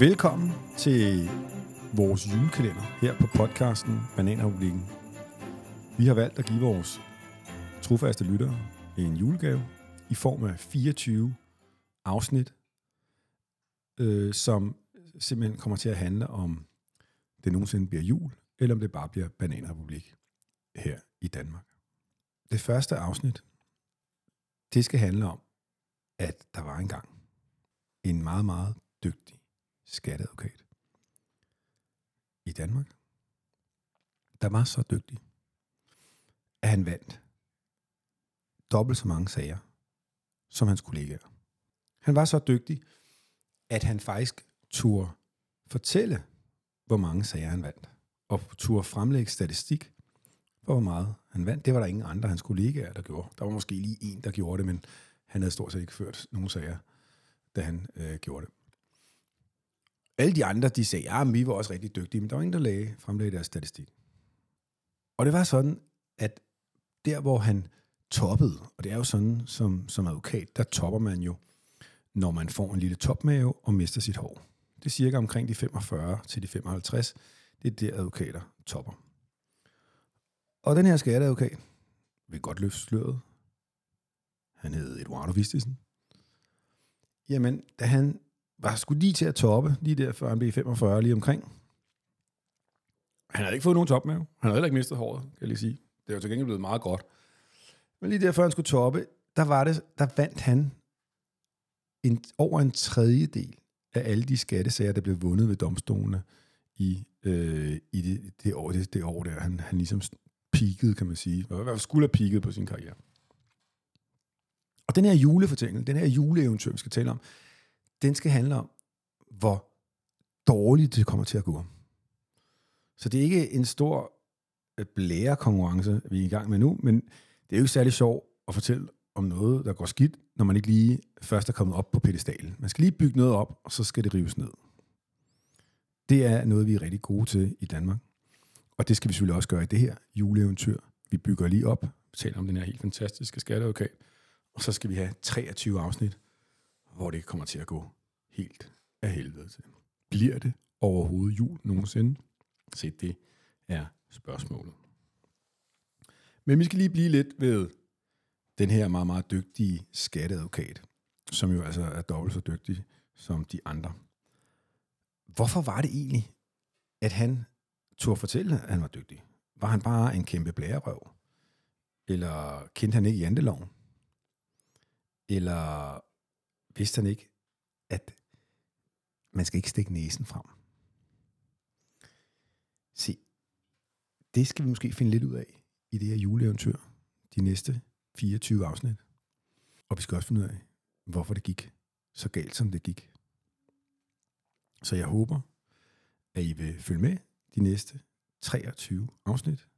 Velkommen til vores julekalender her på podcasten Bananrepublikken. Vi har valgt at give vores trofaste lyttere en julegave i form af 24 afsnit, øh, som simpelthen kommer til at handle om det nogensinde bliver jul, eller om det bare bliver Bananrepublik her i Danmark. Det første afsnit, det skal handle om, at der var engang en meget, meget dygtig skatteadvokat i Danmark, der var så dygtig, at han vandt dobbelt så mange sager som hans kollegaer. Han var så dygtig, at han faktisk turde fortælle, hvor mange sager han vandt, og turde fremlægge statistik for, hvor meget han vandt. Det var der ingen andre af hans kollegaer, der gjorde. Der var måske lige en, der gjorde det, men han havde stort set ikke ført nogen sager, da han øh, gjorde det. Alle de andre, de sagde, ah, ja, vi var også rigtig dygtige, men der var ingen, der lagde, fremlagde deres statistik. Og det var sådan, at der, hvor han toppede, og det er jo sådan, som, som advokat, der topper man jo, når man får en lille topmave og mister sit hår. Det er cirka omkring de 45 til de 55. Det er der, advokater topper. Og den her skatteadvokat vil godt løfte sløret. Han hed Eduardo Vistisen. Jamen, da han var sgu lige til at toppe, lige der før han blev 45, lige omkring. Han havde ikke fået nogen topmave. Han havde heller ikke mistet håret, kan jeg lige sige. Det var til gengæld blevet meget godt. Men lige der før han skulle toppe, der, var det, der vandt han en, over en tredjedel af alle de skattesager, der blev vundet ved domstolene i, øh, i det, det, år, det, det år der. Han, han ligesom peakede, kan man sige. I hvert fald skulle have peaked på sin karriere. Og den her julefortælling, den her juleeventyr, vi skal tale om, den skal handle om, hvor dårligt det kommer til at gå. Så det er ikke en stor øh, blærekonkurrence, vi er i gang med nu, men det er jo ikke særlig sjovt at fortælle om noget, der går skidt, når man ikke lige først er kommet op på pedestalen. Man skal lige bygge noget op, og så skal det rives ned. Det er noget, vi er rigtig gode til i Danmark. Og det skal vi selvfølgelig også gøre i det her juleeventyr. Vi bygger lige op, taler om den her helt fantastiske skatteadvokat, og så skal vi have 23 afsnit, hvor det kommer til at gå helt af helvede til. Bliver det overhovedet jul nogensinde? Se, det er spørgsmålet. Men vi skal lige blive lidt ved den her meget, meget dygtige skatteadvokat, som jo altså er dobbelt så dygtig som de andre. Hvorfor var det egentlig, at han turde fortælle, at han var dygtig? Var han bare en kæmpe blærerøv? Eller kendte han ikke janteloven? Eller vidste han ikke, at man skal ikke stikke næsen frem? Se, det skal vi måske finde lidt ud af i det her juleeventyr, de næste 24 afsnit. Og vi skal også finde ud af, hvorfor det gik så galt, som det gik. Så jeg håber, at I vil følge med de næste 23 afsnit.